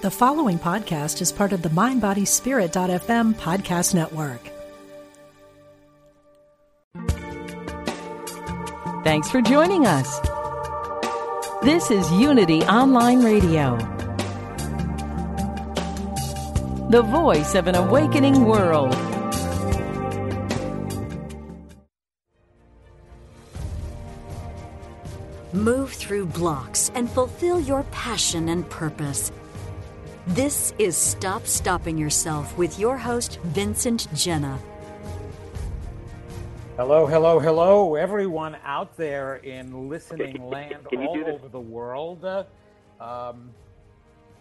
The following podcast is part of the MindBodySpirit.fm podcast network. Thanks for joining us. This is Unity Online Radio, the voice of an awakening world. Move through blocks and fulfill your passion and purpose. This is Stop Stopping Yourself with your host, Vincent Genna. Hello, hello, hello, everyone out there in listening land all over the world. Um,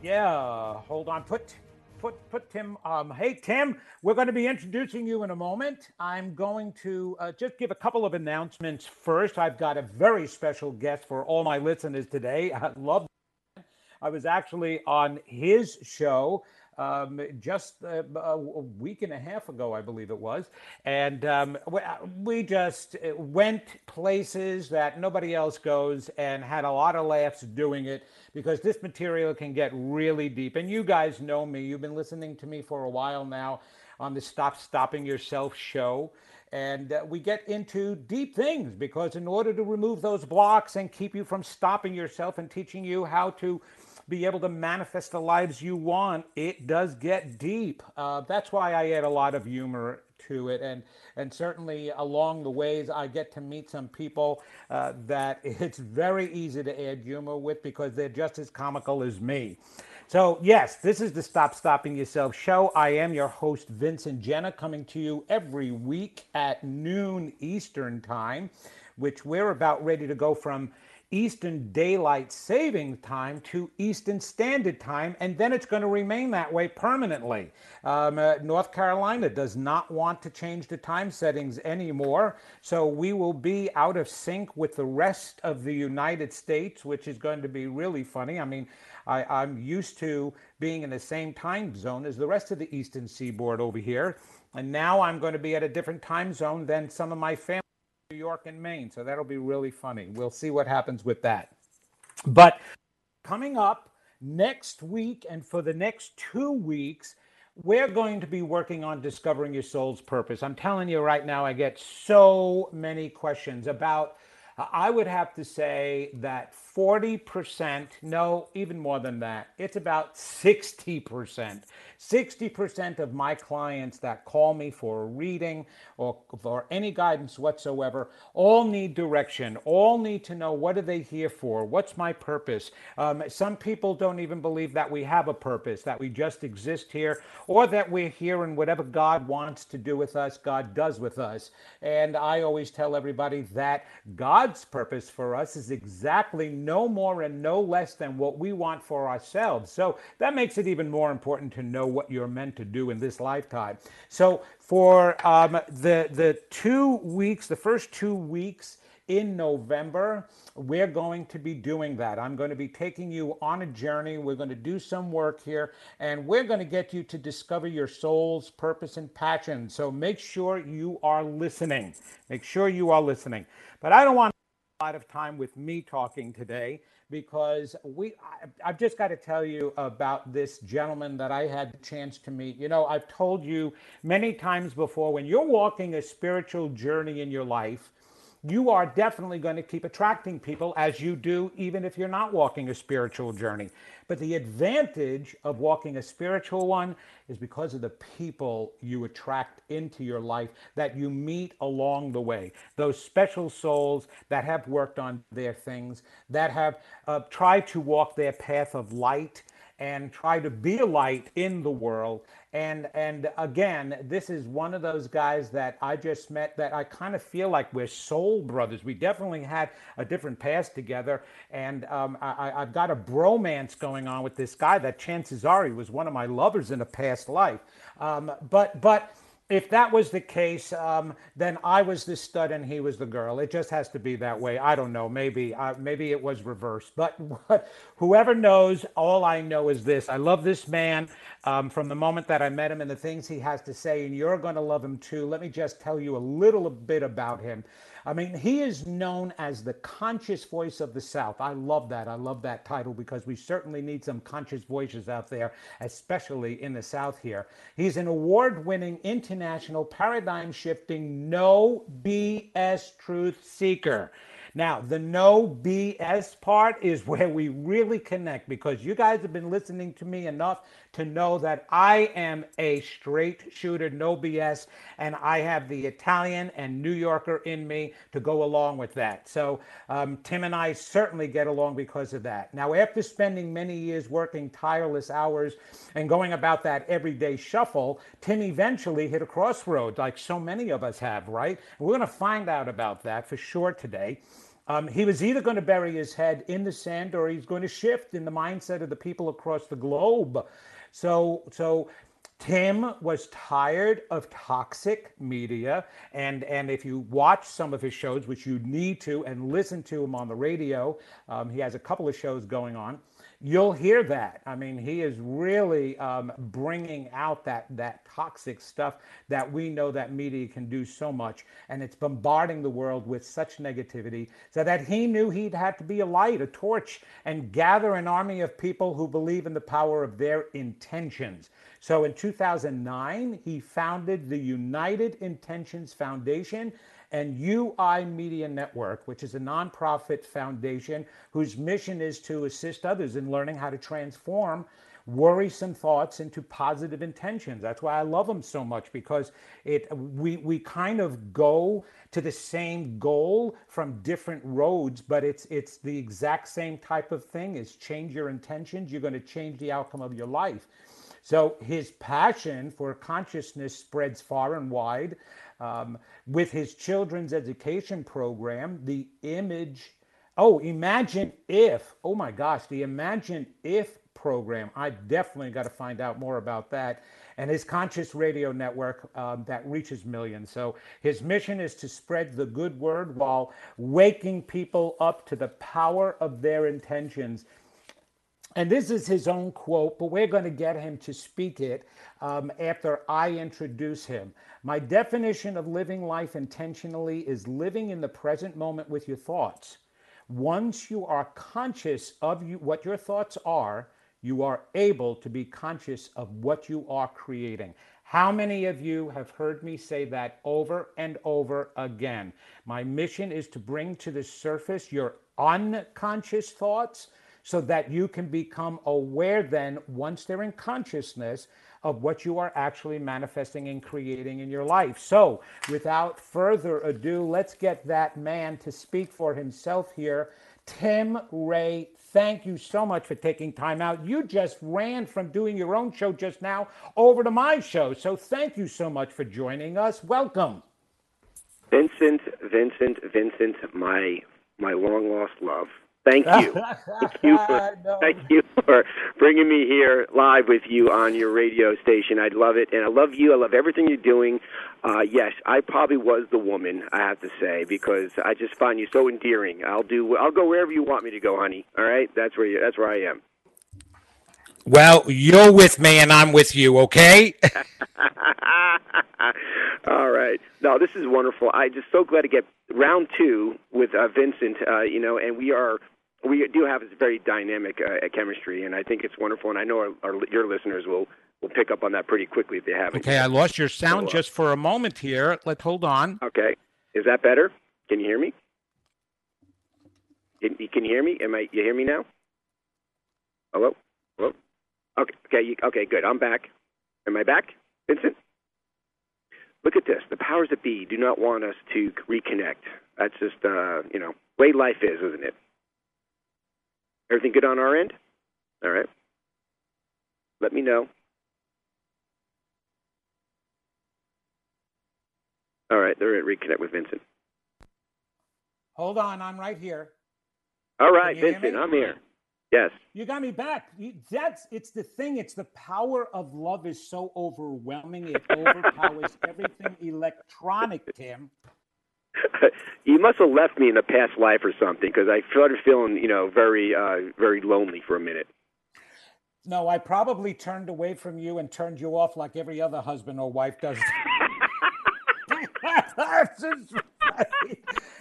yeah, hold on. Put, put, put Tim. Um, hey, Tim, we're going to be introducing you in a moment. I'm going to uh, just give a couple of announcements first. I've got a very special guest for all my listeners today. I love I was actually on his show um, just uh, a week and a half ago, I believe it was. And um, we just uh, went places that nobody else goes and had a lot of laughs doing it because this material can get really deep. And you guys know me, you've been listening to me for a while now on the Stop Stopping Yourself show. And uh, we get into deep things because, in order to remove those blocks and keep you from stopping yourself and teaching you how to be able to manifest the lives you want, it does get deep. Uh, that's why I add a lot of humor to it, and and certainly along the ways I get to meet some people uh, that it's very easy to add humor with because they're just as comical as me. So, yes, this is the Stop Stopping Yourself show. I am your host, Vincent Genna, coming to you every week at noon Eastern Time, which we're about ready to go from Eastern Daylight Saving Time to Eastern Standard Time, and then it's going to remain that way permanently. Um, uh, North Carolina does not want to change the time settings anymore, so we will be out of sync with the rest of the United States, which is going to be really funny. I mean, I, am used to being in the same time zone as the rest of the Eastern Seaboard over here, and now I'm going to be at a different time zone than some of my family. New York and Maine. So that'll be really funny. We'll see what happens with that. But coming up next week and for the next two weeks, we're going to be working on discovering your soul's purpose. I'm telling you right now, I get so many questions about I would have to say that 40%, no, even more than that, it's about 60%. 60% of my clients that call me for a reading or for any guidance whatsoever all need direction, all need to know what are they here for? What's my purpose? Um, some people don't even believe that we have a purpose, that we just exist here, or that we're here and whatever God wants to do with us, God does with us. And I always tell everybody that God's purpose for us is exactly no more and no less than what we want for ourselves. So that makes it even more important to know what you're meant to do in this lifetime. So for um, the the two weeks, the first two weeks in November, we're going to be doing that. I'm going to be taking you on a journey. We're going to do some work here, and we're going to get you to discover your soul's purpose and passion. So make sure you are listening. Make sure you are listening. But I don't want lot of time with me talking today because we I, have just got to tell you about this gentleman that I had the chance to meet. You know, I've told you many times before when you're walking a spiritual journey in your life, you are definitely going to keep attracting people as you do, even if you're not walking a spiritual journey. But the advantage of walking a spiritual one is because of the people you attract into your life that you meet along the way. Those special souls that have worked on their things, that have uh, tried to walk their path of light and try to be a light in the world. And and again this is one of those guys that i just met that i kind of feel like we're soul brothers. We definitely had a different past together. And um, I, i've got a bromance going on with this guy that chances are he was one of my lovers in a past life. Um, but but if that was the case, um, then I was the stud and he was the girl. It just has to be that way. I don't know. Maybe uh, maybe it was reversed. But whoever knows, all I know is this: I love this man. um, from the moment that I met him and the things he has to say, and you're going to love him too. Let me just tell you a little bit about him. I mean, he is known as the conscious voice of the South. I love that. I love that title because we certainly need some conscious voices out there, especially in the South here. He's an award winning, international, paradigm shifting, no BS truth seeker. Now, the no BS part is where we really connect because you guys have been listening to me enough to know that I am a straight shooter, no BS, and I have the Italian and New Yorker in me to go along with that. So, um, Tim and I certainly get along because of that. Now, after spending many years working tireless hours and going about that everyday shuffle, Tim eventually hit a crossroads, like so many of us have, right? We're going to find out about that for sure today. Um, he was either going to bury his head in the sand or he's going to shift in the mindset of the people across the globe. So, so Tim was tired of toxic media, and and if you watch some of his shows, which you need to, and listen to him on the radio, um, he has a couple of shows going on you'll hear that. I mean, he is really um, bringing out that that toxic stuff that we know that media can do so much, and it's bombarding the world with such negativity, so that he knew he'd have to be a light, a torch, and gather an army of people who believe in the power of their intentions. So in 2009, he founded the United Intentions Foundation and UI Media Network, which is a nonprofit foundation whose mission is to assist others in learning how to transform worrisome thoughts into positive intentions. That's why I love them so much because it we we kind of go to the same goal from different roads, but it's it's the exact same type of thing. Is change your intentions, you're going to change the outcome of your life. So his passion for consciousness spreads far and wide. Um, with his children's education program, the image, oh, imagine if, oh my gosh, the Imagine If program. I definitely got to find out more about that. And his conscious radio network um, that reaches millions. So his mission is to spread the good word while waking people up to the power of their intentions and this is his own quote, but we're going to get him to speak it um, after I introduce him. My definition of living life intentionally is living in the present moment with your thoughts. Once you are conscious of you, what your thoughts are, you are able to be conscious of what you are creating. How many of you have heard me say that over and over again? My mission is to bring to the surface your unconscious thoughts so that you can become aware then, once they're in consciousness, of what you are actually manifesting and creating in your life. So, without further ado, let's get that man to speak for himself here. Tim Ray, thank you so much for taking time out. You just ran from doing your own show just now over to my show. So, thank you so much for joining us. Welcome. Vincent, Vincent, Vincent, my my long lost love. Thank you. thank you for thank you for bringing me here live with you on your radio station. I love it, and I love you. I love everything you're doing. Uh, yes, I probably was the woman. I have to say because I just find you so endearing. I'll do. I'll go wherever you want me to go, honey. All right, that's where you. That's where I am. Well, you're with me, and I'm with you. Okay. All right. No, this is wonderful. I just so glad to get round two with uh, Vincent. Uh, you know, and we are we do have this very dynamic uh, chemistry, and I think it's wonderful. And I know our, our, your listeners will will pick up on that pretty quickly if they haven't. Okay, I lost your sound so, uh, just for a moment here. Let's hold on. Okay, is that better? Can you hear me? Can, can you hear me? Am I? You hear me now? Hello, hello. Okay, okay, you, okay, good. I'm back. Am I back, Vincent? Look at this. The powers that be do not want us to reconnect. That's just, uh, you know, way life is, isn't it? Everything good on our end? All right. Let me know. All right, they're at reconnect with Vincent. Hold on, I'm right here. All right, Vincent, I'm here. Yes. You got me back. That's it's the thing. It's the power of love is so overwhelming. It overpowers everything electronic, Tim. You must have left me in a past life or something because I started feeling, you know, very, uh, very lonely for a minute. No, I probably turned away from you and turned you off like every other husband or wife does.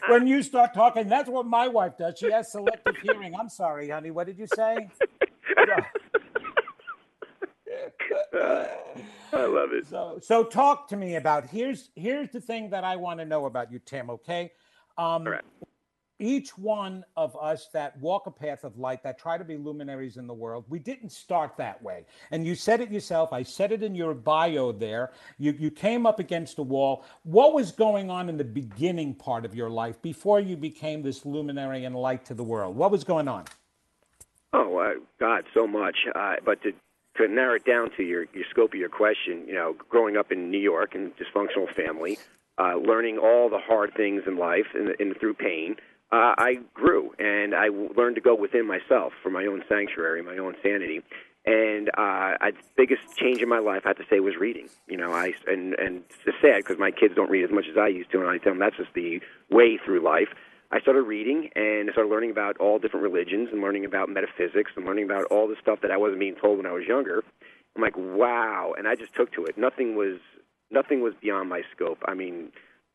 when you start talking, that's what my wife does. She has selective hearing. I'm sorry, honey. What did you say? I love it. So, so talk to me about here's here's the thing that I want to know about you, Tim. Okay, um, each one of us that walk a path of light, that try to be luminaries in the world, we didn't start that way. And you said it yourself. I said it in your bio there. You you came up against a wall. What was going on in the beginning part of your life before you became this luminary and light to the world? What was going on? Oh, uh, God, so much. Uh, but to to narrow it down to your, your scope of your question, you know, growing up in New York a dysfunctional family, uh, learning all the hard things in life and, and through pain, uh, I grew and I learned to go within myself for my own sanctuary, my own sanity. And uh, I, the biggest change in my life, I have to say, was reading. You know, I and and it's sad because my kids don't read as much as I used to, and I tell them that's just the way through life. I started reading and I started learning about all different religions and learning about metaphysics and learning about all the stuff that I wasn't being told when I was younger. I'm like, wow, and I just took to it. Nothing was nothing was beyond my scope. I mean,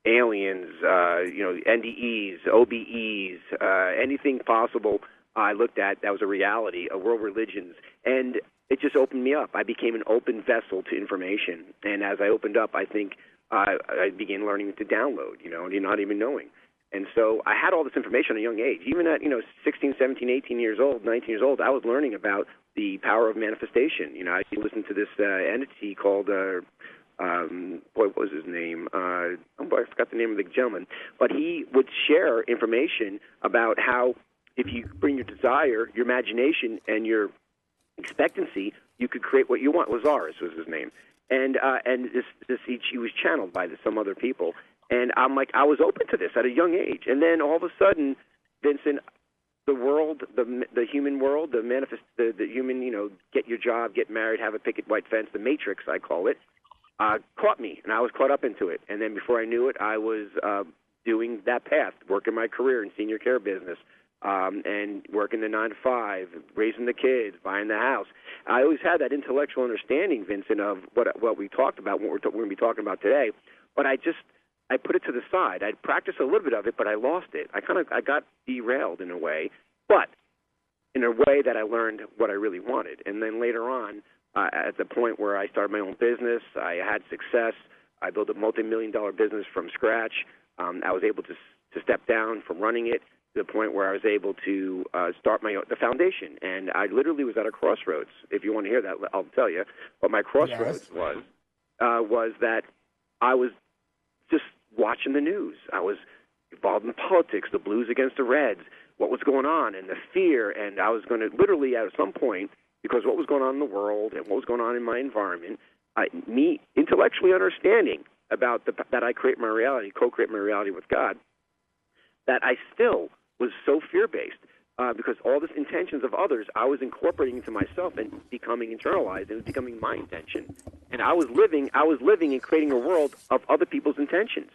aliens, uh, you know, NDEs, OBEs, uh, anything possible I looked at that was a reality, a world religions, and it just opened me up. I became an open vessel to information, and as I opened up, I think uh, I began learning to download, you know, and not even knowing. And so I had all this information at a young age. Even at, you know, 16, 17, 18 years old, 19 years old, I was learning about the power of manifestation. You know, I listened to this uh, entity called, uh, um, boy, what was his name? Uh, oh I forgot the name of the gentleman. But he would share information about how if you bring your desire, your imagination, and your expectancy, you could create what you want. Lazaris was his name. And uh, and this this he, he was channeled by this, some other people, and I'm like, I was open to this at a young age. And then all of a sudden, Vincent, the world, the the human world, the manifest, the, the human, you know, get your job, get married, have a picket white fence, the matrix, I call it, uh, caught me, and I was caught up into it. And then before I knew it, I was uh, doing that path, working my career in senior care business, um, and working the nine to five, raising the kids, buying the house. I always had that intellectual understanding, Vincent, of what what we talked about, what we're, t- we're going to be talking about today. But I just I put it to the side. I'd practiced a little bit of it, but I lost it. I kind of I got derailed in a way, but in a way that I learned what I really wanted. And then later on, uh, at the point where I started my own business, I had success. I built a multi-million dollar business from scratch. Um, I was able to to step down from running it to the point where I was able to uh, start my own, the foundation. And I literally was at a crossroads. If you want to hear that, I'll tell you. What my crossroads yes. was uh, was that I was just watching the news. I was involved in politics, the blues against the reds, what was going on, and the fear. And I was going to literally, at some point, because what was going on in the world and what was going on in my environment, I, me intellectually understanding about the, that I create my reality, co-create my reality with God, that I still was so fear-based uh, because all these intentions of others I was incorporating into myself and becoming internalized and becoming my intention. And I was living, I was living and creating a world of other people's intentions.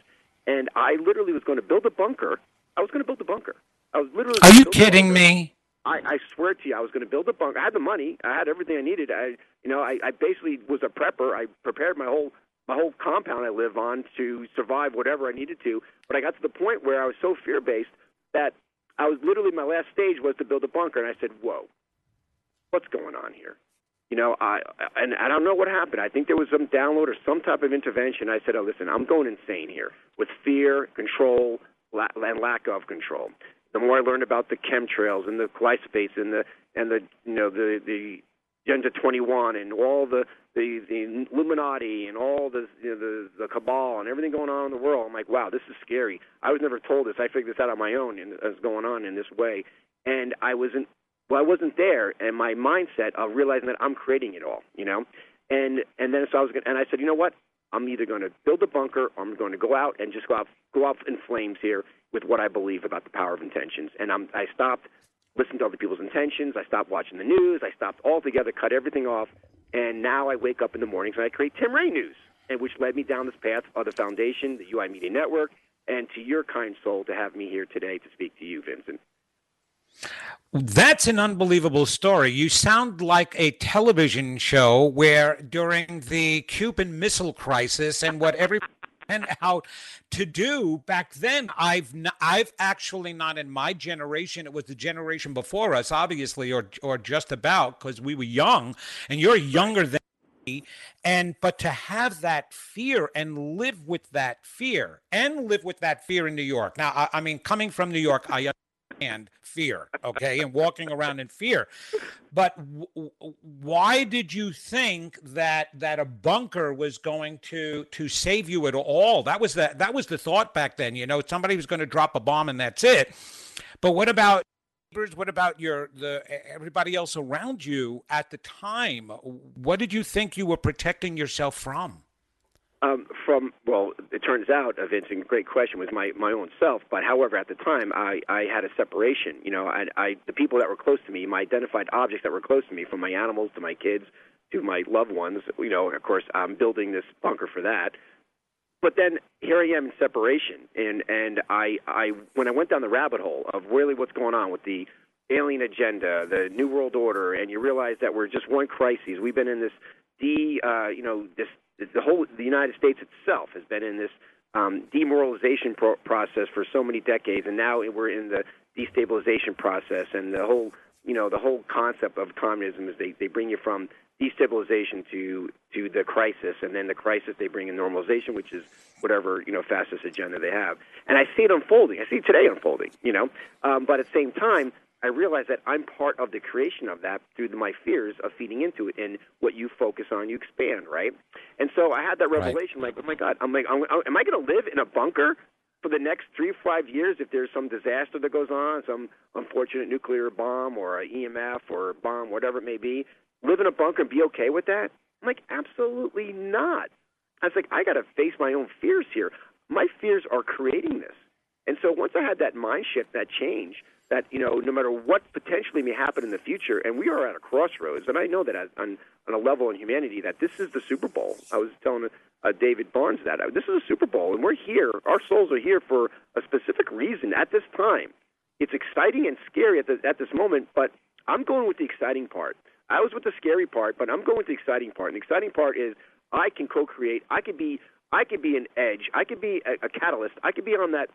And I literally was going to build a bunker. I was going to build a bunker. I was literally. Are you kidding me? I, I swear to you, I was going to build a bunker. I had the money. I had everything I needed. I, you know, I, I basically was a prepper. I prepared my whole my whole compound I live on to survive whatever I needed to. But I got to the point where I was so fear based that I was literally my last stage was to build a bunker, and I said, "Whoa, what's going on here?" You know, I and I don't know what happened. I think there was some download or some type of intervention. I said, "Oh, listen, I'm going insane here with fear, control, and lack of control." The more I learned about the chemtrails and the glyphosates and the and the you know the the Agenda 21 and all the the the Illuminati and all the you know, the the cabal and everything going on in the world. I'm like, wow, this is scary. I was never told this. I figured this out on my own and as going on in this way. And I wasn't well, I wasn't there, and my mindset of realizing that I'm creating it all, you know. And and then so I was gonna, and I said, you know what? I'm either going to build a bunker or I'm going to go out and just go out go out in flames here with what I believe about the power of intentions. And I'm I stopped listening to other people's intentions. I stopped watching the news. I stopped altogether, cut everything off, and now I wake up in the mornings and I create Tim Ray News, and which led me down this path of the foundation, the UI Media Network, and to your kind soul to have me here today to speak to you, Vincent. That's an unbelievable story. You sound like a television show where during the Cuban Missile Crisis and what everybody and out to do back then. I've n- i've actually not in my generation it was the generation before us obviously or or just about because we were young and you're younger than me and but to have that fear and live with that fear and live with that fear in new york. Now i, I mean coming from new york i and fear okay and walking around in fear. But w- why did you think that that a bunker was going to to save you at all? That was the that was the thought back then you know somebody was going to drop a bomb and that's it. But what about what about your the everybody else around you at the time? What did you think you were protecting yourself from um, from well, it turns out, uh, Vincent, great question, was my my own self. But however, at the time, I I had a separation. You know, I, I the people that were close to me, my identified objects that were close to me, from my animals to my kids to my loved ones. You know, of course, I'm building this bunker for that. But then here I am in separation, and and I I when I went down the rabbit hole of really what's going on with the alien agenda, the new world order, and you realize that we're just one crisis. We've been in this de uh, you know this the whole the United States itself has been in this um, demoralization pro- process for so many decades, and now we're in the destabilization process. And the whole you know the whole concept of communism is they they bring you from destabilization to to the crisis, and then the crisis they bring in normalization, which is whatever you know fascist agenda they have. And I see it unfolding. I see today unfolding. You know, um, but at the same time, I realize that I'm part of the creation of that through my fears of feeding into it. And what you focus on, you expand, right? And so I had that revelation, right. like, oh my God, I'm like, I'm, am I going to live in a bunker for the next three or five years if there's some disaster that goes on, some unfortunate nuclear bomb or an EMF or a bomb, whatever it may be? Live in a bunker and be okay with that? I'm like, absolutely not. I was like, I got to face my own fears here. My fears are creating this. And so once I had that mind shift, that change, that you know no matter what potentially may happen in the future and we are at a crossroads and i know that on on a level in humanity that this is the super bowl. I was telling uh, david barnes that uh, this is a super bowl and we're here our souls are here for a specific reason at this time. It's exciting and scary at, the, at this moment but i'm going with the exciting part. I was with the scary part but i'm going with the exciting part. And the exciting part is i can co-create i could be i could be an edge i could be a, a catalyst i could be on that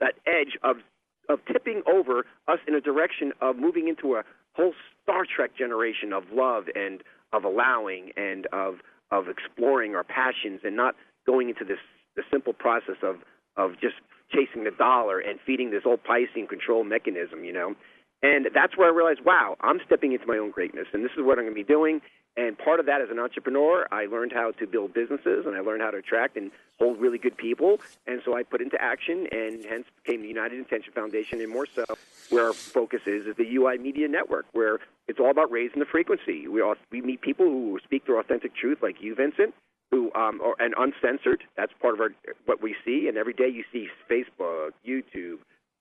that edge of of tipping over us in a direction of moving into a whole Star Trek generation of love and of allowing and of of exploring our passions and not going into this the simple process of of just chasing the dollar and feeding this old Piscean control mechanism, you know. And that's where I realized, wow, I'm stepping into my own greatness, and this is what I'm going to be doing. And part of that as an entrepreneur, I learned how to build businesses and I learned how to attract and hold really good people. And so I put into action and hence became the United Intention Foundation and more so where our focus is is the UI Media Network, where it's all about raising the frequency. We all, we meet people who speak their authentic truth like you, Vincent, who um, are, and uncensored. That's part of our what we see. And every day you see Facebook, YouTube,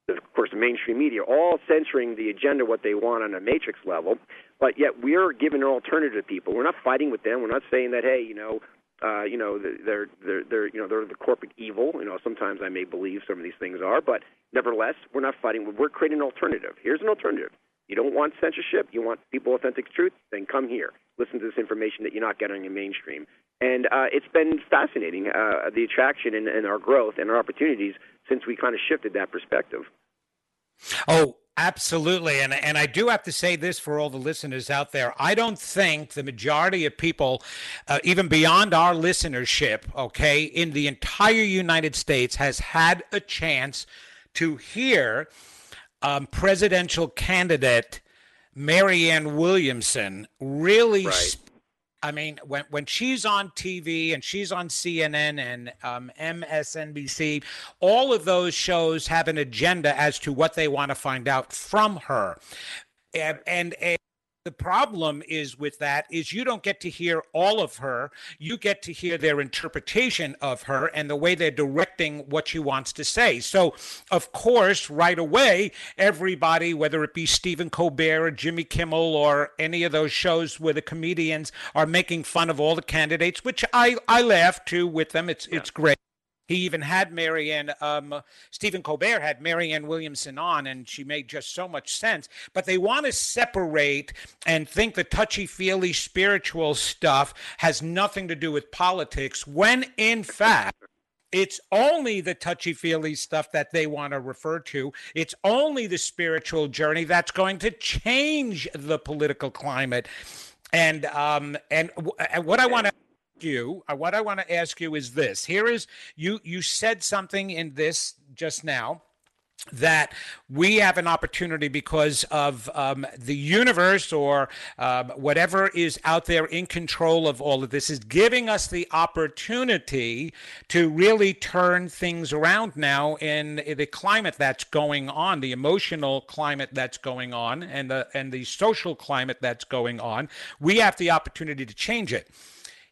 of course, the mainstream media, all censoring the agenda, what they want on a matrix level. But yet we're giving an alternative to people. We're not fighting with them. We're not saying that, hey, you know, uh, you know, they're they're they're you know they're the corporate evil. You know, sometimes I may believe some of these things are, but nevertheless, we're not fighting. We're creating an alternative. Here's an alternative. You don't want censorship. You want people authentic truth. Then come here. Listen to this information that you're not getting in mainstream. And uh, it's been fascinating, uh, the attraction and, and our growth and our opportunities since we kind of shifted that perspective. Oh, Absolutely. And, and I do have to say this for all the listeners out there. I don't think the majority of people, uh, even beyond our listenership, okay, in the entire United States has had a chance to hear um, presidential candidate Marianne Williamson really right. I mean, when when she's on TV and she's on CNN and um, MSNBC, all of those shows have an agenda as to what they want to find out from her, and, and, and the problem is with that is you don't get to hear all of her. You get to hear their interpretation of her and the way they're directing what she wants to say. So of course right away everybody whether it be stephen colbert or jimmy kimmel or any of those shows where the comedians are making fun of all the candidates which i i laugh too with them. It's yeah. it's great He even had Marianne, um, Stephen Colbert had Marianne Williamson on, and she made just so much sense. But they want to separate and think the touchy feely spiritual stuff has nothing to do with politics, when in fact, it's only the touchy feely stuff that they want to refer to. It's only the spiritual journey that's going to change the political climate. And um, and, w- and what I want to you, uh, what I want to ask you is this: Here is you. You said something in this just now that we have an opportunity because of um, the universe or um, whatever is out there in control of all of this is giving us the opportunity to really turn things around now in the climate that's going on the emotional climate that's going on and the and the social climate that's going on we have the opportunity to change it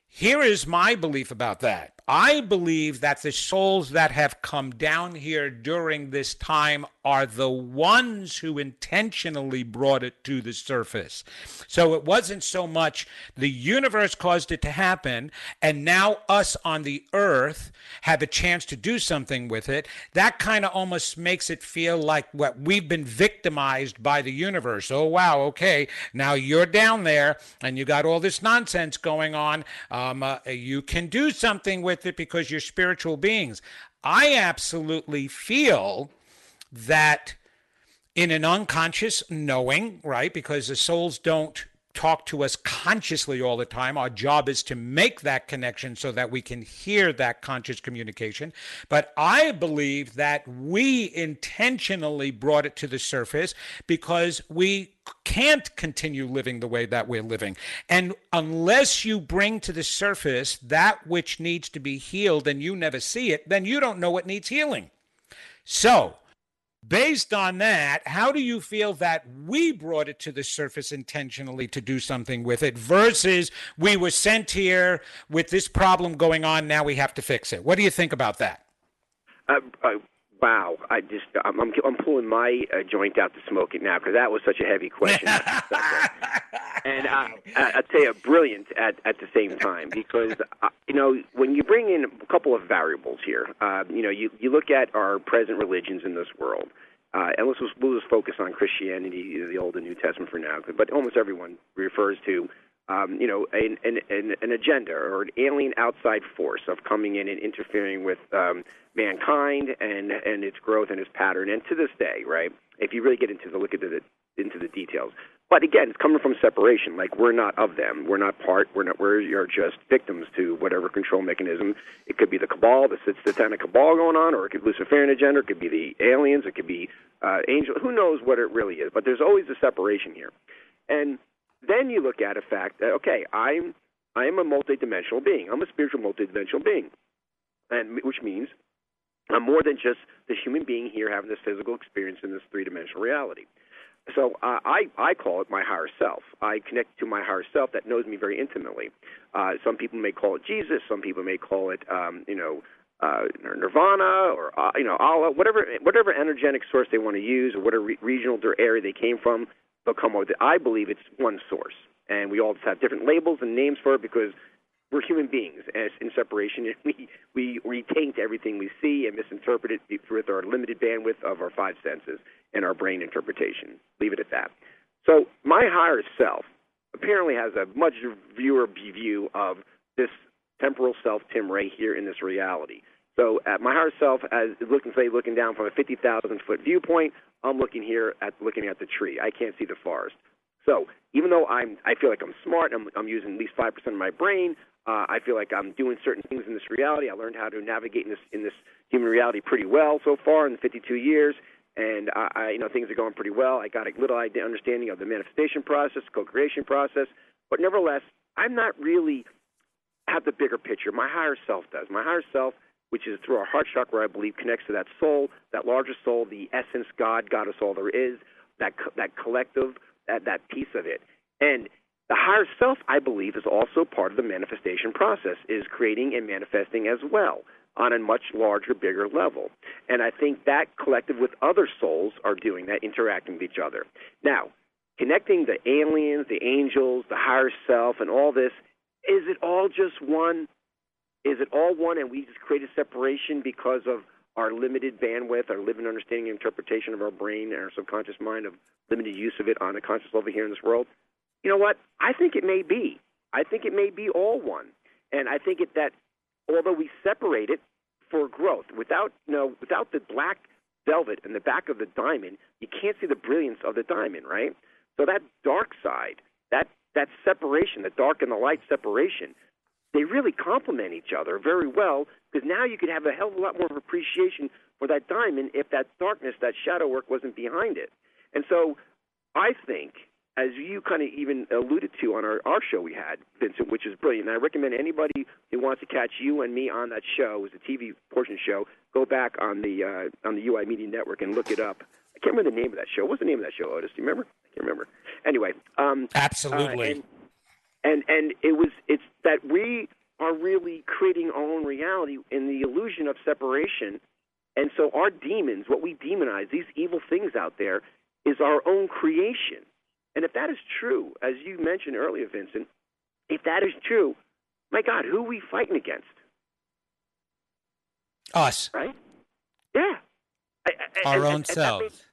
here is my belief about that. I believe that the souls that have come down here during this time are the ones who intentionally brought it to the surface. So it wasn't so much the universe caused it to happen, and now us on the earth have a chance to do something with it. That kind of almost makes it feel like what we've been victimized by the universe. Oh, wow, okay, now you're down there and you got all this nonsense going on. Um, uh, you can do something with it because you're spiritual beings. I absolutely feel that in an unconscious knowing, right? Because the souls don't talk to us consciously all the time. Our job is to make that connection so that we can hear that conscious communication. But I believe that we intentionally brought it to the surface because we can't continue living the way that we're living. And unless you bring to the surface that which needs to be healed and you never see it, then you don't know what needs healing. So, Based on that, how do you feel that we brought it to the surface intentionally to do something with it versus we were sent here with this problem going on, now we have to fix it? What do you think about that? Uh, uh, wow, I just I'm, I'm, I'm pulling my uh, joint out to smoke it now because that was such a heavy question. and uh, I'd say a brilliant at at the same time because uh, you know when you bring in a couple of variables here, uh, you know you you look at our present religions in this world. Uh, and let's just, we'll just focus on Christianity, the Old and New Testament for now. But almost everyone refers to, um, you know, an, an, an agenda or an alien outside force of coming in and interfering with um, mankind and and its growth and its pattern. And to this day, right, if you really get into the look into the into the details, but again, it's coming from separation. Like we're not of them. We're not part. We're not. We're just victims to whatever control mechanism. It could be the cabal, the satanic cabal going on, or it could be Luciferian agenda. It could be the aliens. It could be uh, angel. Who knows what it really is? But there's always a separation here. And then you look at a fact that okay, I'm I am a multidimensional being. I'm a spiritual multidimensional being, and which means I'm more than just the human being here having this physical experience in this three dimensional reality. So uh, I I call it my higher self. I connect to my higher self that knows me very intimately. Uh, some people may call it Jesus. Some people may call it um, you know uh, Nirvana or uh, you know Allah, whatever whatever energetic source they want to use or whatever re- regional or area they came from. They'll come with it. I believe it's one source, and we all just have different labels and names for it because we're human beings as in separation. We we we taint everything we see and misinterpret it with our limited bandwidth of our five senses and our brain interpretation. Leave it at that. So my higher self apparently has a much viewer view of this temporal self, Tim Ray, here in this reality. So at my higher self, as looking say looking down from a fifty thousand foot viewpoint, I'm looking here at looking at the tree. I can't see the forest. So even though I'm, I feel like I'm smart, I'm, I'm using at least five percent of my brain. Uh, I feel like I'm doing certain things in this reality. I learned how to navigate in this in this human reality pretty well so far in the 52 years, and I, I you know things are going pretty well. I got a little idea, understanding of the manifestation process, co-creation process, but nevertheless, I'm not really have the bigger picture. My higher self does. My higher self, which is through our heart chakra, I believe, connects to that soul, that larger soul, the essence, God, God is all there is, that that collective, that that piece of it, and the higher self, I believe, is also part of the manifestation process, is creating and manifesting as well on a much larger, bigger level. And I think that collective with other souls are doing that, interacting with each other. Now, connecting the aliens, the angels, the higher self, and all this, is it all just one? Is it all one and we just create a separation because of our limited bandwidth, our limited understanding and interpretation of our brain and our subconscious mind of limited use of it on a conscious level here in this world? You know what? I think it may be. I think it may be all one. And I think it, that although we separate it for growth, without you know, without the black velvet in the back of the diamond, you can't see the brilliance of the diamond, right? So that dark side, that that separation, the dark and the light separation, they really complement each other very well because now you could have a hell of a lot more of appreciation for that diamond if that darkness, that shadow work wasn't behind it. And so I think as you kind of even alluded to on our, our show we had, Vincent, which is brilliant. And I recommend anybody who wants to catch you and me on that show, it was a TV portion show, go back on the uh, on the UI Media Network and look it up. I can't remember the name of that show. What's the name of that show, Otis? Do you remember? I can't remember. Anyway, um, absolutely. Uh, and, and and it was it's that we are really creating our own reality in the illusion of separation. And so our demons, what we demonize, these evil things out there, is our own creation. And if that is true, as you mentioned earlier, Vincent, if that is true, my God, who are we fighting against? Us. Right? Yeah. Our own selves.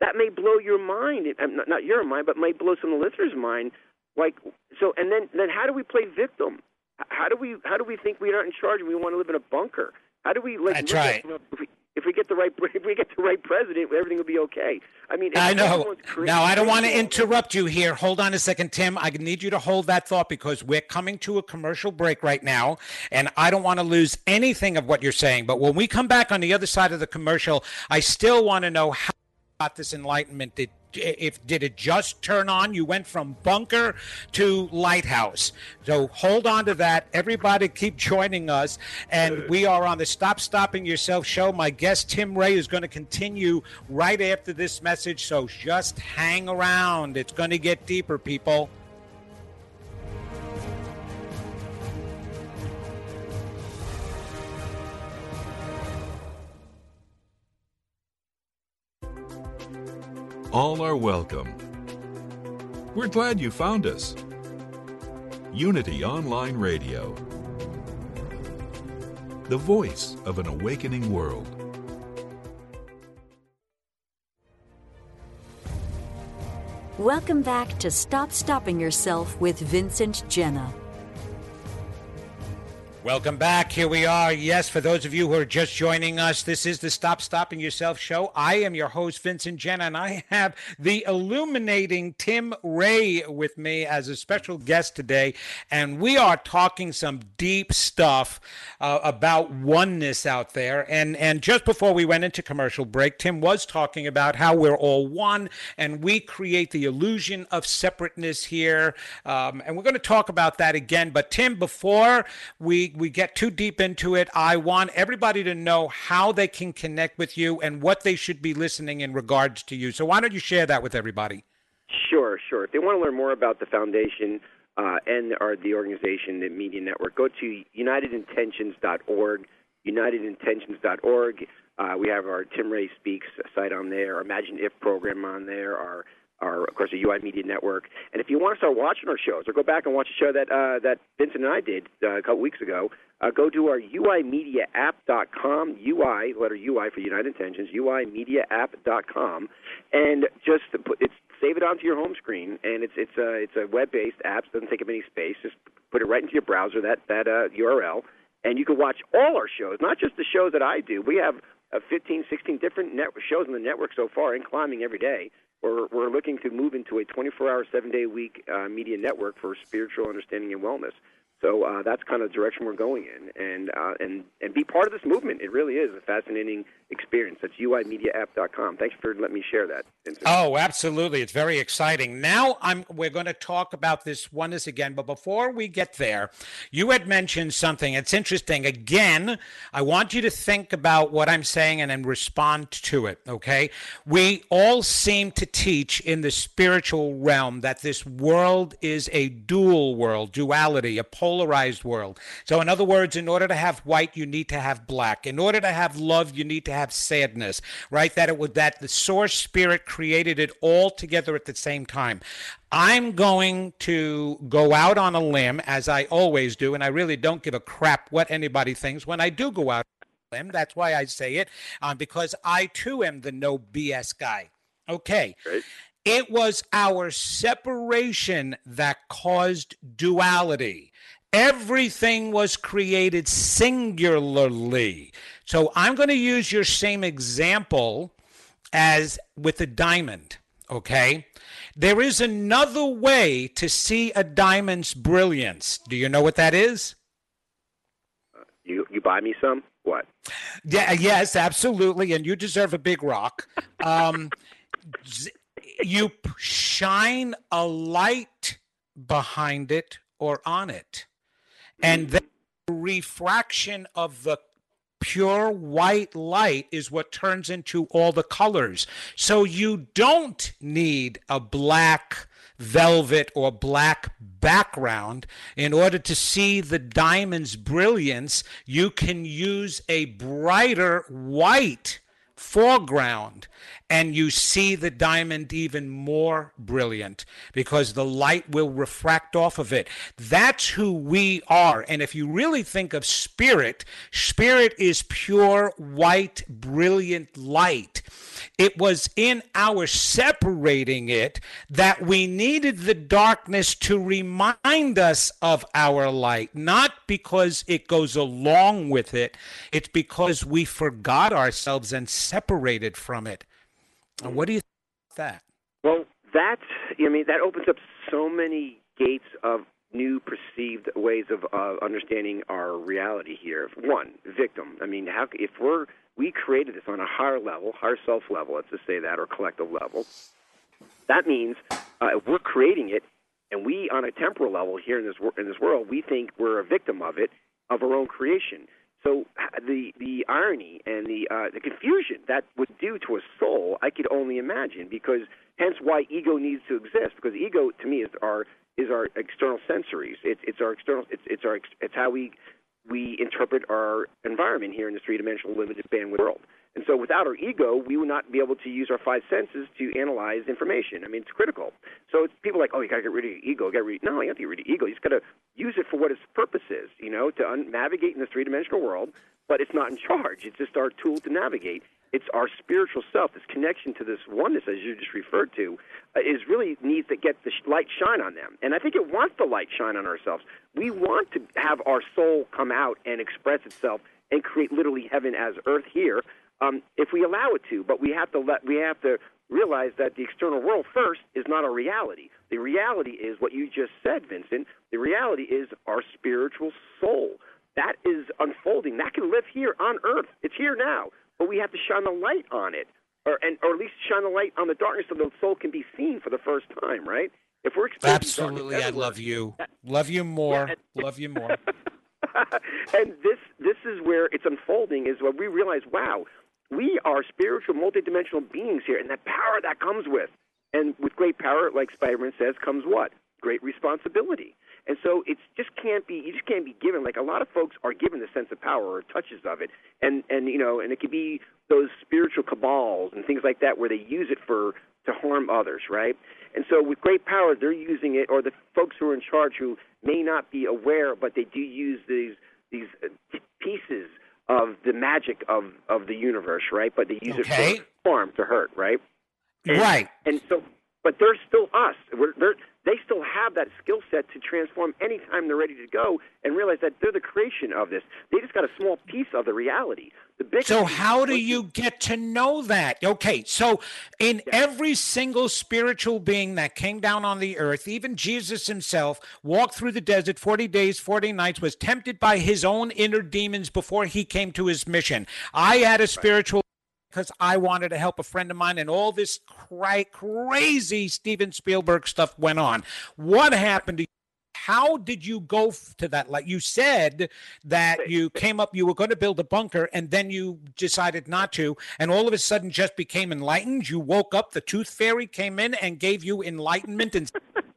That may, that may blow your mind, not your mind, but may blow some of the listeners' mind. Like so, and then then how do we play victim? How do we how do we think we're not in charge and we want to live in a bunker? How do we like? That's right. you know, if we, if we get the right if we get the right president, everything will be okay. I mean, I know. Now I don't want to interrupt you here. Hold on a second, Tim. I need you to hold that thought because we're coming to a commercial break right now, and I don't want to lose anything of what you're saying. But when we come back on the other side of the commercial, I still want to know how got this enlightenment did if did it just turn on? You went from bunker to lighthouse. So hold on to that. Everybody keep joining us. And we are on the stop stopping yourself show. My guest tim ray is going to continue right after this message. So just hang around. It's going to get deeper people all are welcome. We're glad you found us. Unity Online Radio, the voice of an awakening world. Welcome back to Stop Stopping Yourself with Vincent Genna. Welcome back. Here we are. Yes, for those of you who are just joining us, this is the Stop Stopping Yourself show. I am your host, Vincent Genna, and I have the illuminating Tim Ray with me as a special guest today. And we are talking some deep stuff uh, about oneness out there. And, and just before we went into commercial break, Tim was talking about how we're all one and we create the illusion of separateness here. Um, and we're going to talk about that again. But, Tim, before we get too deep into it, I want everybody to know how they can connect with you and what they should be listening in regards to you. So why don't you share that with everybody? Sure, sure. If they want to learn more about the foundation uh, and or the organization, the media network, go to unitedintentions.org. Unitedintentions.org. Uh, we have our Tim Ray Speaks site on there, our Imagine If program on there, our our, of course, the UI Media Network. And if you want to start watching our shows or go back and watch a show that uh, that Vincent and I did uh, a couple weeks ago, uh, go to our UIMediaApp.com, UI, letter UI for United Intentions, UIMediaApp.com, and just put, it's save it onto your home screen. And it's it's a it's a web-based app, so it doesn't take up any space. Just put it right into your browser that that uh, URL, and you can watch all our shows, not just the shows that I do. We have uh, 15, 16 different net- shows on the network so far, and climbing every day. We're, we're looking to move into a 24-hour, seven day a week uh, media network for spiritual understanding and wellness. So uh, that's kind of the direction we're going in, and uh, and and be part of this movement. It really is a fascinating experience. That's uimediaapp.com. Thanks for letting me share that. Oh, absolutely! It's very exciting. Now I'm we're going to talk about this oneness again, but before we get there, you had mentioned something. It's interesting. Again, I want you to think about what I'm saying and then respond to it. Okay? We all seem to teach in the spiritual realm that this world is a dual world, duality, a polarized world. So, in other words, in order to have white, you need to have black. In order to have love, you need to have sadness, right? That it would that the source spirit created it all together at the same time. I'm going to go out on a limb as I always do, and I really don't give a crap what anybody thinks when I do go out on a limb. That's why I say it, um, because I too am the no BS guy. Okay. Right. It was our separation that caused duality. Everything was created singularly. So I'm going to use your same example as with a diamond, okay? There is another way to see a diamond's brilliance. Do you know what that is? You you buy me some? What? Yeah, yes, absolutely, and you deserve a big rock. Um, you shine a light behind it or on it, and the refraction of the pure white light is what turns into all the colors. So you don't need a black velvet or black background in order to see the diamond's brilliance. You can use a brighter white foreground and you see the diamond even more brilliant because the light will refract off of it. That's who we are. And if you really think of spirit, spirit is pure white, brilliant light. It was in our separating it that we needed the darkness to remind us of our light, not because it goes along with it, it's because we forgot ourselves and separated from it. What do you think that? Well, that I mean that opens up so many gates of new perceived ways of uh, understanding our reality here. One, victim. I mean, how if we're we created this on a higher level, higher self level, let's just say that, or collective level. That means uh, we're creating it, and we, on a temporal level here in this in this world, we think we're a victim of it, of our own creation. So the the irony and the uh, the confusion that would do to a soul, I could only imagine. Because hence why ego needs to exist. Because ego, to me, is our is our external sensories. It's it's our external. It's it's our it's how we we interpret our environment here in the three dimensional limited bandwidth world. And so without our ego, we would not be able to use our five senses to analyze information. I mean, it's critical. So it's people like, oh, you got to get rid of your ego. Get rid. No, you have to get rid of ego. You just got to use it for what its purpose is. You know, to un- navigate in this three-dimensional world. But it's not in charge. It's just our tool to navigate. It's our spiritual self, this connection to this oneness, as you just referred to, uh, is really needs to get the light shine on them. And I think it wants the light shine on ourselves. We want to have our soul come out and express itself and create literally heaven as earth here um, if we allow it to. But we have to let we have to realize that the external world first is not a reality. The reality is what you just said, Vincent. The reality is our spiritual soul. That is unfolding. That can live here on earth. It's here now. But we have to shine the light on it. Or and or at least shine the light on the darkness so the soul can be seen for the first time, right? If we're absolutely, I love you, love you more, yeah, and, love you more. and this this is where it's unfolding. Is when we realize, wow, we are spiritual, multidimensional beings here, and that power that comes with. And with great power, like Spider-Man says, comes what? Great responsibility. And so it just can't be you just can't be given like a lot of folks are given the sense of power or touches of it. And and you know, and it could be those spiritual cabals and things like that where they use it for to harm others, right? And so with great power they're using it or the folks who are in charge who may not be aware but they do use these these uh, pieces of the magic of of the universe, right? But they use okay. it for harm to hurt, right? And, right. And so, but they're still us. We're, they're they still have that skill set to transform anytime they're ready to go and realize that they're the creation of this. They just got a small piece of the reality. The big so how do you get to know that? Okay, so in yeah. every single spiritual being that came down on the earth, even Jesus himself walked through the desert 40 days, 40 nights, was tempted by his own inner demons before he came to his mission. I had a spiritual because I wanted to help a friend of mine, and all this cra- crazy Steven Spielberg stuff went on. What happened to you? How did you go to that? Like you said that you came up, you were going to build a bunker, and then you decided not to, and all of a sudden just became enlightened. You woke up, the tooth fairy came in and gave you enlightenment and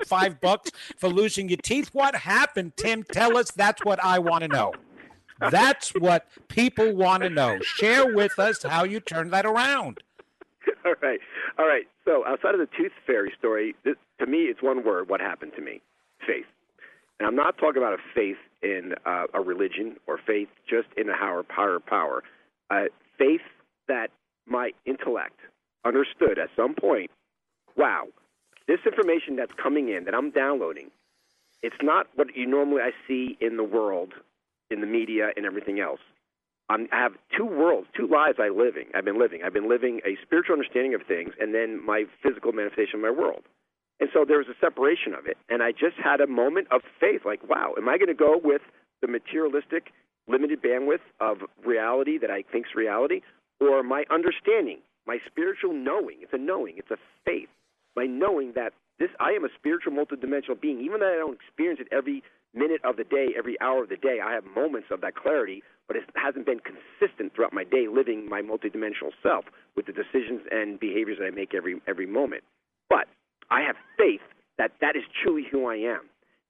five bucks for losing your teeth. What happened, Tim? Tell us. That's what I want to know. That's what people want to know. Share with us how you turn that around. All right, all right. So outside of the tooth fairy story, this, to me, it's one word. What happened to me? Faith. And I'm not talking about a faith in uh, a religion or faith just in a higher power. Power. Uh, faith that my intellect understood at some point. Wow, this information that's coming in that I'm downloading, it's not what you normally I see in the world, in the media, and everything else. I'm, I have two worlds, two lives I living. I've been living. I've been living a spiritual understanding of things, and then my physical manifestation of my world. And so there was a separation of it. And I just had a moment of faith like, wow, am I going to go with the materialistic, limited bandwidth of reality that I think's reality, or my understanding, my spiritual knowing? It's a knowing, it's a faith. My knowing that this I am a spiritual multidimensional being, even though I don't experience it every minute of the day, every hour of the day. I have moments of that clarity, but it hasn't been consistent throughout my day living my multidimensional self with the decisions and behaviors that I make every every moment. But I have faith that that is truly who I am.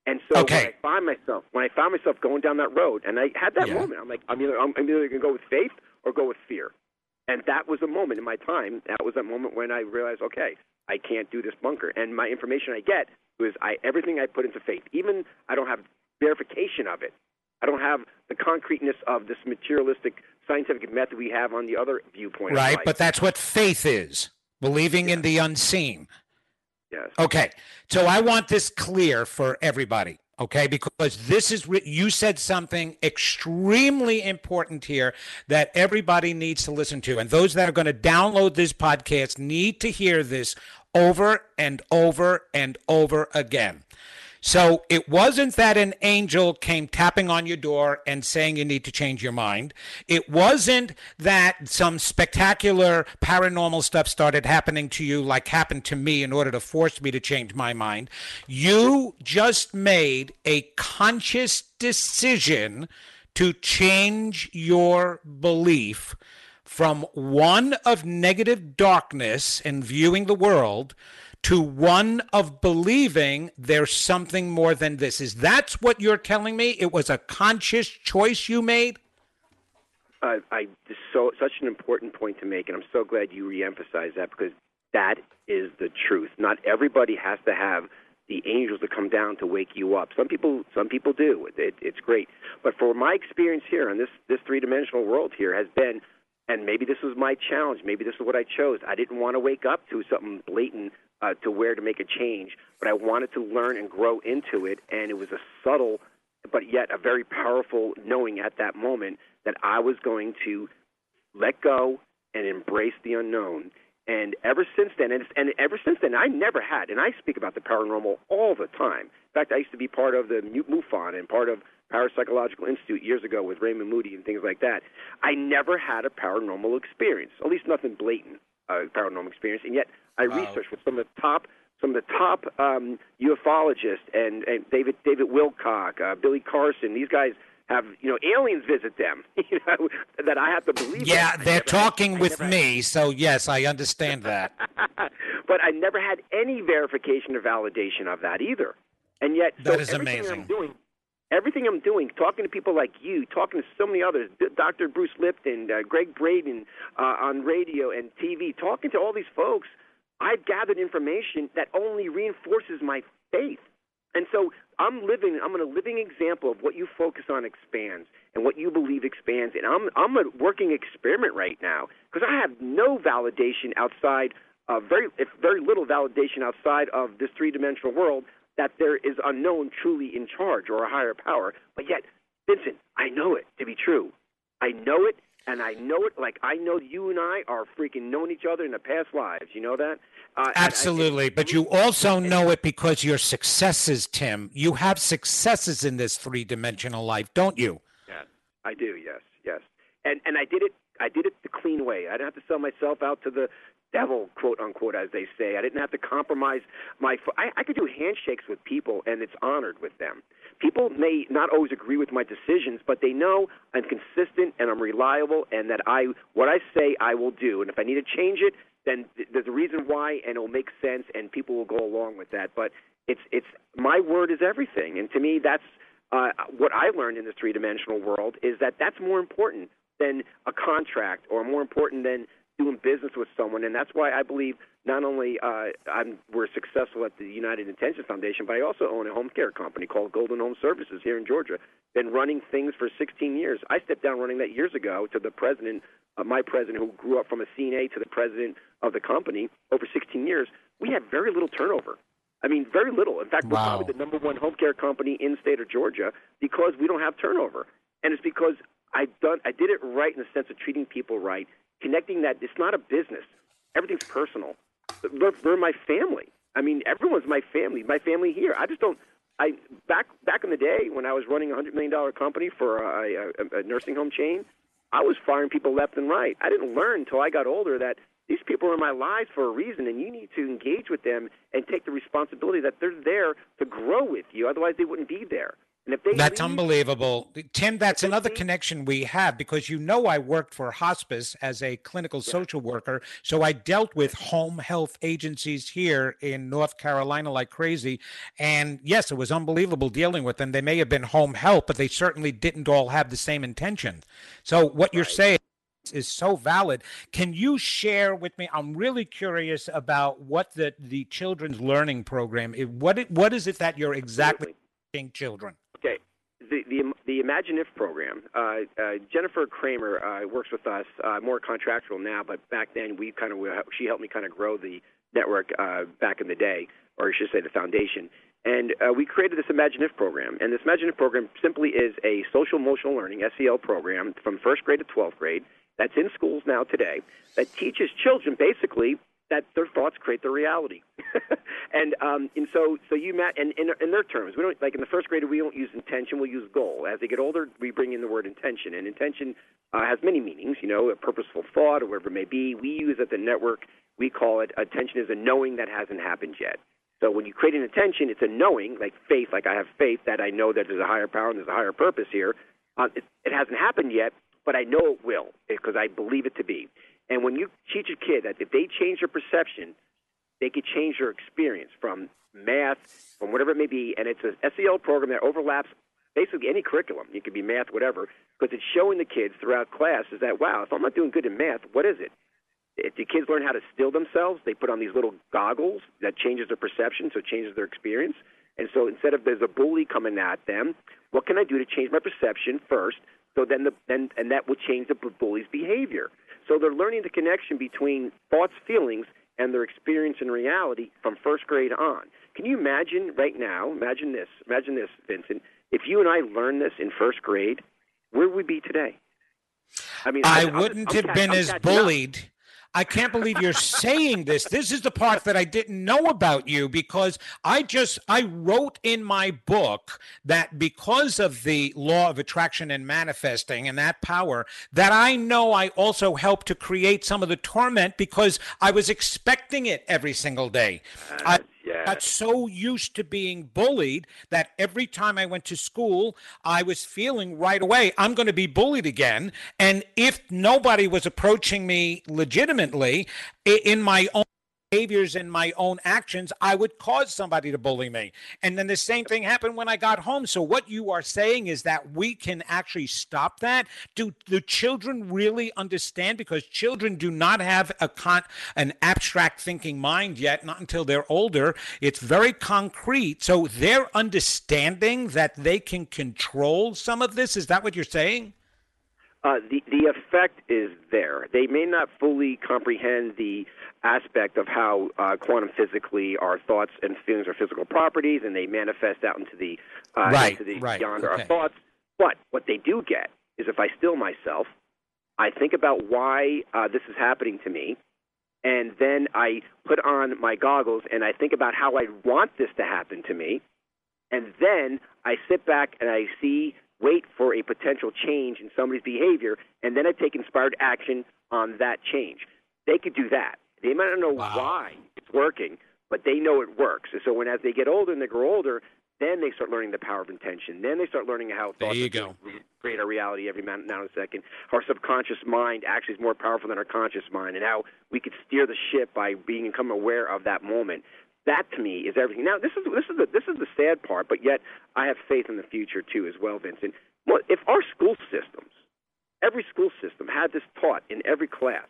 And so okay. when I find myself when I found myself going down that road, and I had that yeah. moment, I'm like, I'm either I'm, I'm either going to go with faith or go with fear. And that was a moment in my time. That was a moment when I realized, okay, I can't do this bunker. And my information I get was I everything I put into faith. Even I don't have verification of it. I don't have the concreteness of this materialistic scientific method we have on the other viewpoint. Right, but that's what faith is believing yeah. in the unseen. Yes. Okay. So I want this clear for everybody. Okay, because this is you said something extremely important here that everybody needs to listen to. And those that are going to download this podcast need to hear this over and over and over again. So it wasn't that an angel came tapping on your door and saying you need to change your mind. It wasn't that some spectacular paranormal stuff started happening to you, like happened to me, in order to force me to change my mind. You just made a conscious decision to change your belief from one of negative darkness and viewing the world to one of believing there's something more than this. Is that's what you're telling me? It was a conscious choice you made? Uh, I so such an important point to make, and I'm so glad you reemphasize that because that is the truth. Not everybody has to have the angels to come down to wake you up. Some people, some people do. It, it's great, but for my experience here on this this three dimensional world here has been, and maybe this was my challenge. Maybe this is what I chose. I didn't want to wake up to something blatant uh, to where to make a change, but I wanted to learn and grow into it, and it was a subtle, but yet a very powerful knowing at that moment that I was going to let go and embrace the unknown. And ever since then, and, and ever since then, I never had, and I speak about the paranormal all the time. In fact, I used to be part of the MUFON and part of Parapsychological Institute years ago with Raymond Moody and things like that. I never had a paranormal experience, at least nothing blatant uh, paranormal experience, and yet I wow. researched with some of the top some of the top um, ufologists and, and David David Wilcock, uh, Billy Carson. These guys have you know aliens visit them. You know that I have to believe. Yeah, they're talking had, with me, had... so yes, I understand that. but I never had any verification or validation of that either. And yet, that so is amazing. I'm doing, everything I'm doing, talking to people like you, talking to so many others, Dr. Bruce Lipton, uh, Gregg Braden uh, on radio and TV, talking to all these folks, I've gathered information that only reinforces my faith. And so I'm living, I'm a living example of what you focus on expands and what you believe expands. And I'm, I'm a working experiment right now because I have no validation outside of very, if very little validation outside of this three dimensional world that there is unknown truly in charge or a higher power. But yet, Vincent, I know it to be true. I know it, and I know it like I know you and I are freaking known each other in the past lives. You know that? Uh, Absolutely. But you also know it because your successes, Tim. You have successes in this three dimensional life, don't you? Yes, I do. Yes, yes. And and I did it. I did it the clean way. I didn't have to sell myself out to the devil, quote unquote, as they say. I didn't have to compromise my. I, I could do handshakes with people, and it's honored with them. People may not always agree with my decisions, but they know I'm consistent and I'm reliable, and that I what I say I will do. And if I need to change it, then there's a reason why, and it'll make sense, and people will go along with that. But it's it's my word is everything, and to me, that's uh, what I learned in this three dimensional world is that that's more important than a contract or more important than doing business with someone. And that's why I believe not only uh, I'm, we're successful at the United Intention Foundation, but I also own a home care company called Golden Home Services here in Georgia. Been running things for 16 years. I stepped down running that years ago to the president, uh, my president, who grew up from a CNA to the president of the company over 16 years. We had very little turnover. I mean, very little. In fact, we're wow. probably the number one home care company in the state of Georgia because we don't have turnover, and it's because I done I did it right in the sense of treating people right, connecting that it's not a business. Everything's personal. They're, they're my family. I mean, everyone's my family. My family here. I just don't. I back back in the day when I was running a hundred million dollar company for a, a, a nursing home chain, I was firing people left and right. I didn't learn until I got older that these people are in my lives for a reason, and you need to engage with them and take the responsibility that they're there to grow with you. Otherwise, they wouldn't be there. That's leave, unbelievable. Tim, that's another leave, connection we have because you know I worked for hospice as a clinical yeah. social worker. So I dealt with home health agencies here in North Carolina like crazy. And yes, it was unbelievable dealing with them. They may have been home health, but they certainly didn't all have the same intention. So what right. you're saying is so valid. Can you share with me? I'm really curious about what the the children's learning program. What it, what is it that you're exactly teaching children? Okay, the the the Imagine If program. Uh, uh, Jennifer Kramer uh, works with us uh, more contractual now, but back then we kind of she helped me kind of grow the network uh, back in the day, or I should say the foundation. And uh, we created this Imagine If program. And this Imagine If program simply is a social emotional learning, SEL program, from first grade to 12th grade that's in schools now today that teaches children basically that their thoughts create their reality. and um, and so so you met and in, in their terms, we don't like in the first grade we don't use intention, we'll use goal. As they get older, we bring in the word intention, and intention uh, has many meanings. You know, a purposeful thought or whatever it may be. We use at the network, we call it attention is a knowing that hasn't happened yet. So when you create an intention, it's a knowing, like faith, like I have faith that I know that there's a higher power and there's a higher purpose here. Uh, it, it hasn't happened yet, but I know it will because I believe it to be. And when you teach a kid that if they change their perception, they could change their experience from math, from whatever it may be, and it's a SEL program that overlaps basically any curriculum. It could be math, whatever, because it's showing the kids throughout class is that wow, if I'm not doing good in math, what is it? If the kids learn how to still themselves, they put on these little goggles that changes their perception, so it changes their experience. And so instead of there's a bully coming at them, what can I do to change my perception first so then, the, then and that will change the bully's behavior. So they're learning the connection between thoughts, feelings, and their experience in reality from first grade on. Can you imagine right now? Imagine this. Imagine this, Vincent. If you and I learned this in first grade, where would we be today? I mean, I, I wouldn't I'm, have I'm, been I'm as bullied. Up. I can't believe you're saying this. This is the part that I didn't know about you because I just I wrote in my book that because of the law of attraction and manifesting and that power that I know I also helped to create some of the torment because I was expecting it every single day. I, yeah. got so used to being bullied that every time I went to school, I was feeling right away, I'm going to be bullied again. And if nobody was approaching me legitimately in my own behaviors and my own actions, I would cause somebody to bully me. And then the same thing happened when I got home. So what you are saying is that we can actually stop that. Do the children really understand? Because children do not have a con an abstract thinking mind yet, not until they're older. It's very concrete. So they're understanding that they can control some of this. Is that what you're saying? Uh, the the effect is there. They may not fully comprehend the aspect of how uh, quantum physically our thoughts and feelings are physical properties, and they manifest out into the uh, right, into the right, beyond okay. our thoughts. But what they do get is if I still myself, I think about why uh, this is happening to me, and then I put on my goggles and I think about how I want this to happen to me, and then I sit back and I see wait for a potential change in somebody's behavior, and then I take inspired action on that change. They could do that. They might not know wow. why it's working, but they know it works. And so when as they get older and they grow older, then they start learning the power of intention. Then they start learning how thoughts create our reality every now and a second. Our subconscious mind actually is more powerful than our conscious mind, and how we could steer the ship by being become aware of that moment. that to me is everything. Now, this is this is the this is the sad part, but yet I have faith in the future too, as well, Vincent. Well, if our school systems, every school system, had this taught in every class,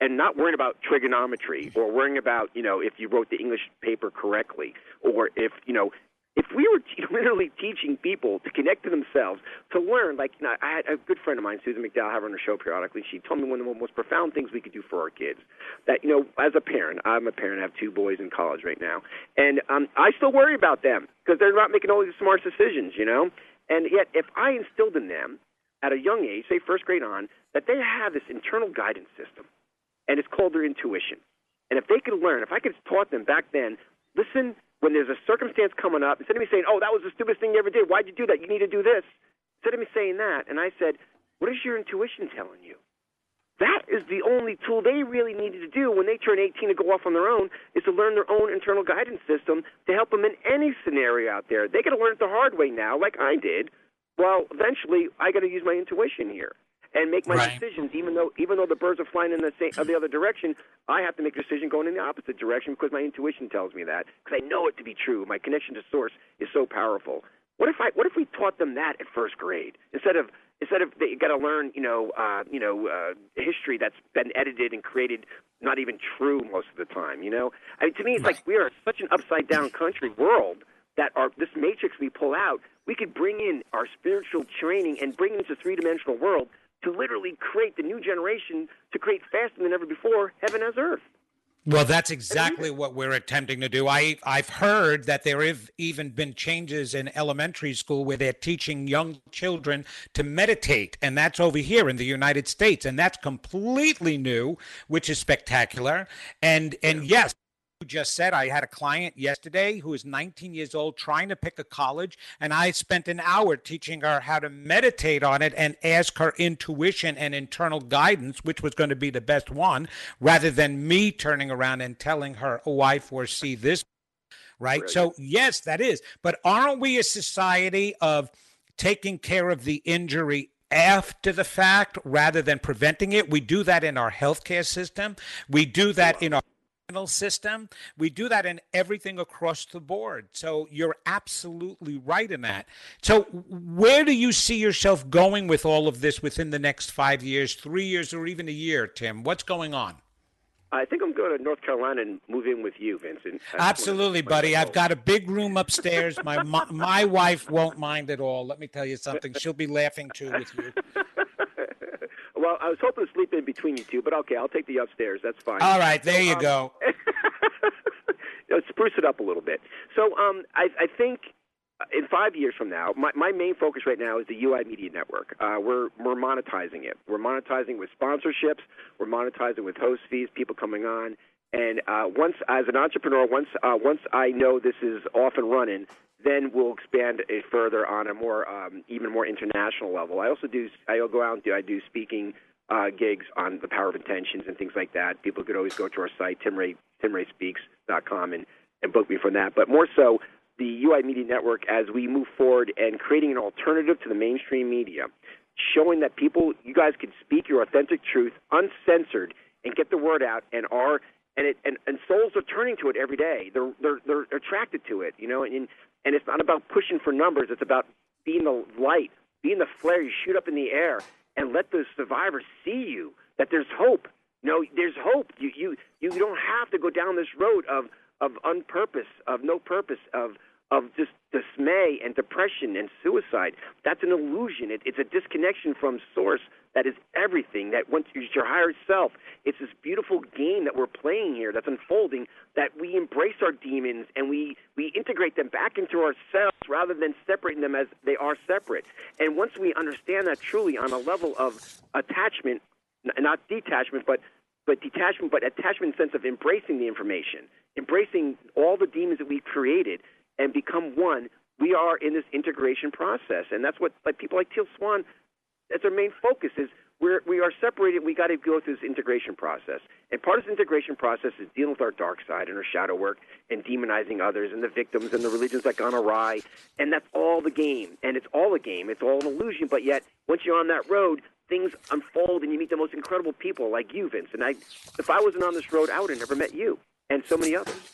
and not worrying about trigonometry or worrying about you know if you wrote the English paper correctly or if you know if we were literally teaching people to connect to themselves, to learn, like you know, I had a good friend of mine, Susan McDowell, have her on her show periodically. She told me one of the most profound things we could do for our kids. That you know, as a parent, I'm a parent. I have two boys in college right now, and um, I still worry about them because they're not making all these smart decisions. You know, and yet if I instilled in them at a young age, say first grade on, that they have this internal guidance system, and it's called their intuition. And if they could learn, if I could have taught them back then, listen when there's a circumstance coming up, instead of me saying, "Oh, that was the stupidest thing you ever did. Why'd you do that? You need to do this," instead of me saying that, and I said, "What is your intuition telling you?" That is the only tool they really needed to do when they turn 18 to go off on their own is to learn their own internal guidance system to help them in any scenario out there. They got to learn it the hard way now, like I did. Well, eventually, I got to use my intuition here and make my right. decisions. Even though even though the birds are flying in the same uh, the other direction, I have to make a decision going in the opposite direction because my intuition tells me that because I know it to be true. My connection to source is so powerful. What if I what if we taught them that at first grade instead of instead of they got to learn you know uh, you know uh, history that's been edited and created not even true most of the time. You know, I mean to me it's right. like we are such an upside down country world that our this matrix we pull out, we could bring in our spiritual training and bring it into three dimensional world to literally create the new generation to create faster than ever before heaven as earth. Well, that's exactly what we're attempting to do. I, I've heard that there have even been changes in elementary school where they're teaching young children to meditate, and that's over here in the United States, and that's completely new, which is spectacular. And and yes, just said I had a client yesterday who is 19 years old trying to pick a college, and I spent an hour teaching her how to meditate on it and ask her intuition and internal guidance, which was going to be the best one, rather than me turning around and telling her, Oh, I foresee this. Right. Brilliant. So, yes, that is. But aren't we a society of taking care of the injury after the fact rather than preventing it? We do that in our healthcare system, we do that in our system. We do that in everything across the board. So you're absolutely right in that. So where do you see yourself going with all of this within the next five years, three years, or even a year, Tim? What's going on? I think I'm going to North Carolina and move in with you, Vincent. That's Absolutely, buddy. I've got a big room upstairs. My, my my wife won't mind at all. Let me tell you something. She'll be laughing too with you. Well, I was hoping to sleep in between you two, but okay, I'll take the upstairs. That's fine. All right, there so, you um, go. spruce it up a little bit. So, um, I, I think in five years from now, my, my main focus right now is the UI Media Network. Uh, we're we're monetizing it. We're monetizing with sponsorships. We're monetizing with host fees, people coming on. And uh, once, as an entrepreneur, once uh, once I know this is off and running, then we'll expand it further on a more um, even more international level. I also do I'll go out and do I do speaking uh, gigs on the power of intentions and things like that. People could always go to our site timray timrayspeaks.com and and book me from that. But more so, the UI Media Network as we move forward and creating an alternative to the mainstream media, showing that people you guys can speak your authentic truth uncensored and get the word out and are and it and, and souls are turning to it every day. They're they're they're attracted to it, you know, and and it's not about pushing for numbers. It's about being the light, being the flare. You shoot up in the air and let the survivors see you. That there's hope. Know, there's hope. You you you don't have to go down this road of of unpurpose, of no purpose, of of just dismay and depression and suicide. That's an illusion. It, it's a disconnection from source that is everything. That once it's your higher self, it's this beautiful game that we're playing here that's unfolding. That we embrace our demons and we we integrate them back into ourselves rather than separating them as they are separate. And once we understand that truly on a level of attachment, not detachment, but but detachment, but attachment sense of embracing the information, embracing all the demons that we've created, and become one. We are in this integration process, and that's what like people like Teal Swan. That's our main focus is we're we are separated. We got to go through this integration process, and part of this integration process is dealing with our dark side and our shadow work, and demonizing others and the victims and the religions that gone awry, and that's all the game, and it's all a game. It's all an illusion, but yet once you're on that road, things unfold and you meet the most incredible people like you, Vince. And I, if I wasn't on this road, I would have never met you and so many others.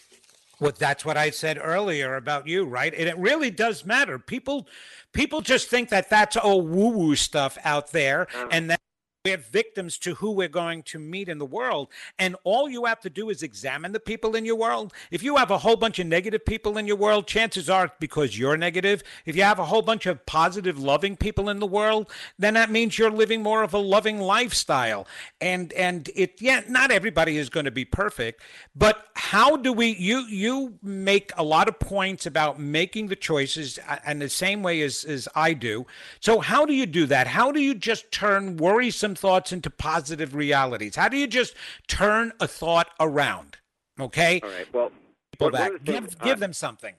Well, that's what I said earlier about you, right? And it really does matter. People, people just think that that's all woo-woo stuff out there, uh-huh. and that we're victims to who we're going to meet in the world. And all you have to do is examine the people in your world. If you have a whole bunch of negative people in your world, chances are because you're negative. If you have a whole bunch of positive, loving people in the world, then that means you're living more of a loving lifestyle. And and it yeah, not everybody is going to be perfect, but how do we you you make a lot of points about making the choices and uh, the same way as, as I do. So how do you do that? How do you just turn worrisome thoughts into positive realities? How do you just turn a thought around? Okay. All right. Well, people back. Things, give give uh, them something.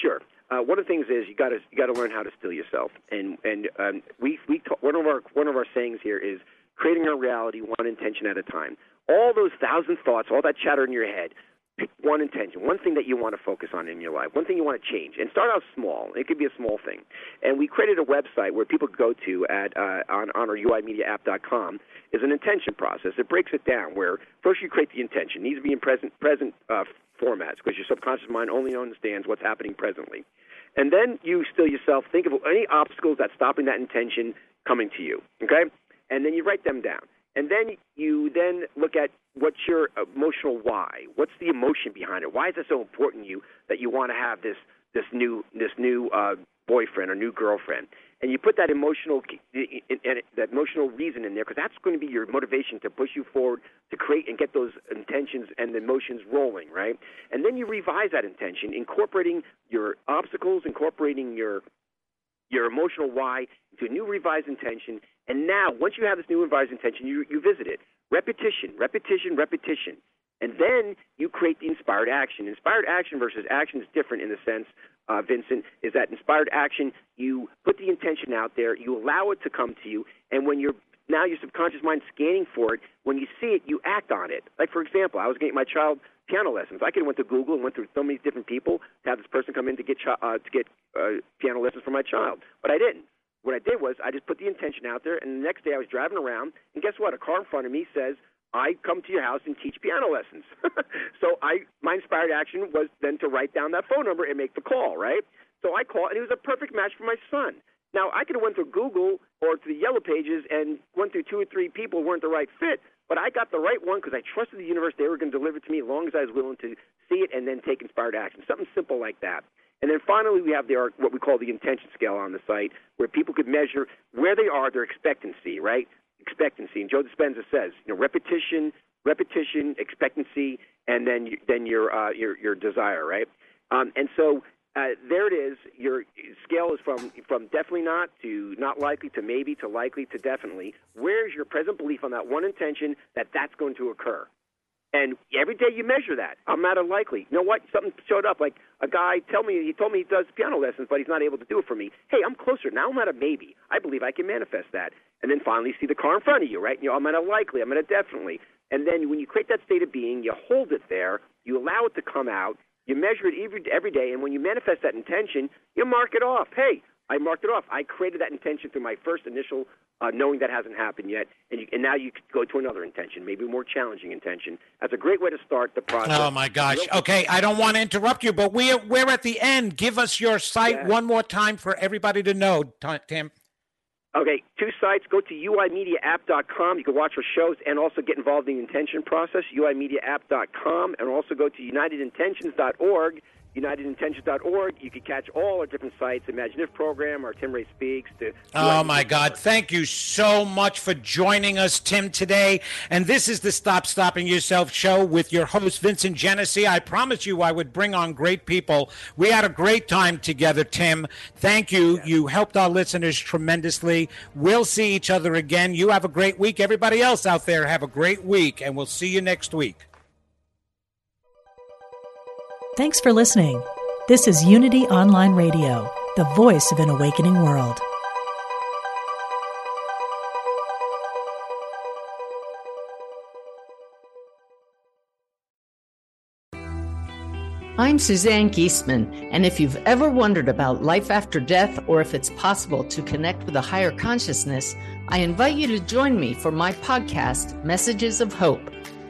Sure. Uh, one of the things is you got to you got to learn how to still yourself, and and um, we we ta- one of our one of our sayings here is creating a reality one intention at a time. All those thousand thoughts, all that chatter in your head, pick one intention, one thing that you want to focus on in your life, one thing you want to change, and start out small. It could be a small thing. And we created a website where people go to at uh, on on our uimediaapp.com is an intention process. It breaks it down where first you create the intention. It needs to be in present present uh, formats because your subconscious mind only understands what's happening presently. And then you still yourself think of any obstacles that's stopping that intention coming to you. Okay, and then you write them down. And then you then look at what's your emotional why? What's the emotion behind it? Why is it so important to you that you want to have this this new this new uh, boyfriend or new girlfriend? And you put that emotional that emotional reason in there because that's going to be your motivation to push you forward to create and get those intentions and emotions rolling, right? And then you revise that intention, incorporating your obstacles, incorporating your your emotional why into a new revised intention. And now, once you have this new revised intention, you, you visit it. Repetition, repetition, repetition. And then you create the inspired action. Inspired action versus action is different in the sense, uh, Vincent, is that inspired action, you put the intention out there, you allow it to come to you, and when you're now your subconscious mind scanning for it, when you see it, you act on it. Like, for example, I was getting my child piano lessons. I could have went to Google and went through so many different people to have this person come in to get uh, to get uh, piano lessons for my child, but I didn't. What I did was I just put the intention out there, and the next day I was driving around, and guess what? A car in front of me says, "I come to your house and teach piano lessons." so I my inspired action was then to write down that phone number and make the call. Right. So I called, and it was a perfect match for my son. Now I could have went through Google or to the Yellow Pages and went through two or three people weren't the right fit, but I got the right one because I trusted the universe they were going to deliver it to me as long as I was willing to see it and then take inspired action. Something simple like that. And then finally, we have the what we call the intention scale on the site, where people could measure where they are, their expectancy, right? Expectancy. And Joe Dispenza says, you know, repetition, repetition, expectancy, and then you, then your uh, your your desire, right? Um, and so uh, there it is. Your scale is from from definitely not to not likely to maybe to likely to definitely. Where's your present belief on that one intention that that's going to occur? And every day you measure that. I'm not unlikely. You know what? Something showed up. Like a guy tell me he told me he does piano lessons, but he's not able to do it for me. Hey, I'm closer now. I'm at a maybe. I believe I can manifest that. And then finally see the car in front of you, right? You know, I'm at a likely. I'm at a definitely. And then when you create that state of being, you hold it there. You allow it to come out. You measure it every every day. And when you manifest that intention, you mark it off. Hey, I marked it off. I created that intention through my first initial uh, knowing that hasn't happened yet, and, you, and now you go to another intention, maybe a more challenging intention. That's a great way to start the process. Oh my gosh! Okay, I don't want to interrupt you, but we're we're at the end. Give us your site yeah. one more time for everybody to know, Tim. Okay, two sites. Go to uimediaapp.com. You can watch our shows and also get involved in the intention process, uimediaapp.com, and also go to unitedintentions.org unitedintentions.org. You can catch all our different sites, Imagine If program, our Tim Ray Speaks. To oh, my God. Thank you so much for joining us, Tim, today. And this is the Stop Stopping Yourself show with your host, Vincent Genna. I promised you I would bring on great people. We had a great time together, Tim. Thank you. Yes. You helped our listeners tremendously. We'll see each other again. You have a great week. Everybody else out there, have a great week, and we'll see you next week. Thanks for listening. This is Unity Online Radio, the voice of an awakening world. I'm Suzanne Giesemann, and if you've ever wondered about life after death or if it's possible to connect with a higher consciousness, I invite you to join me for my podcast, Messages of Hope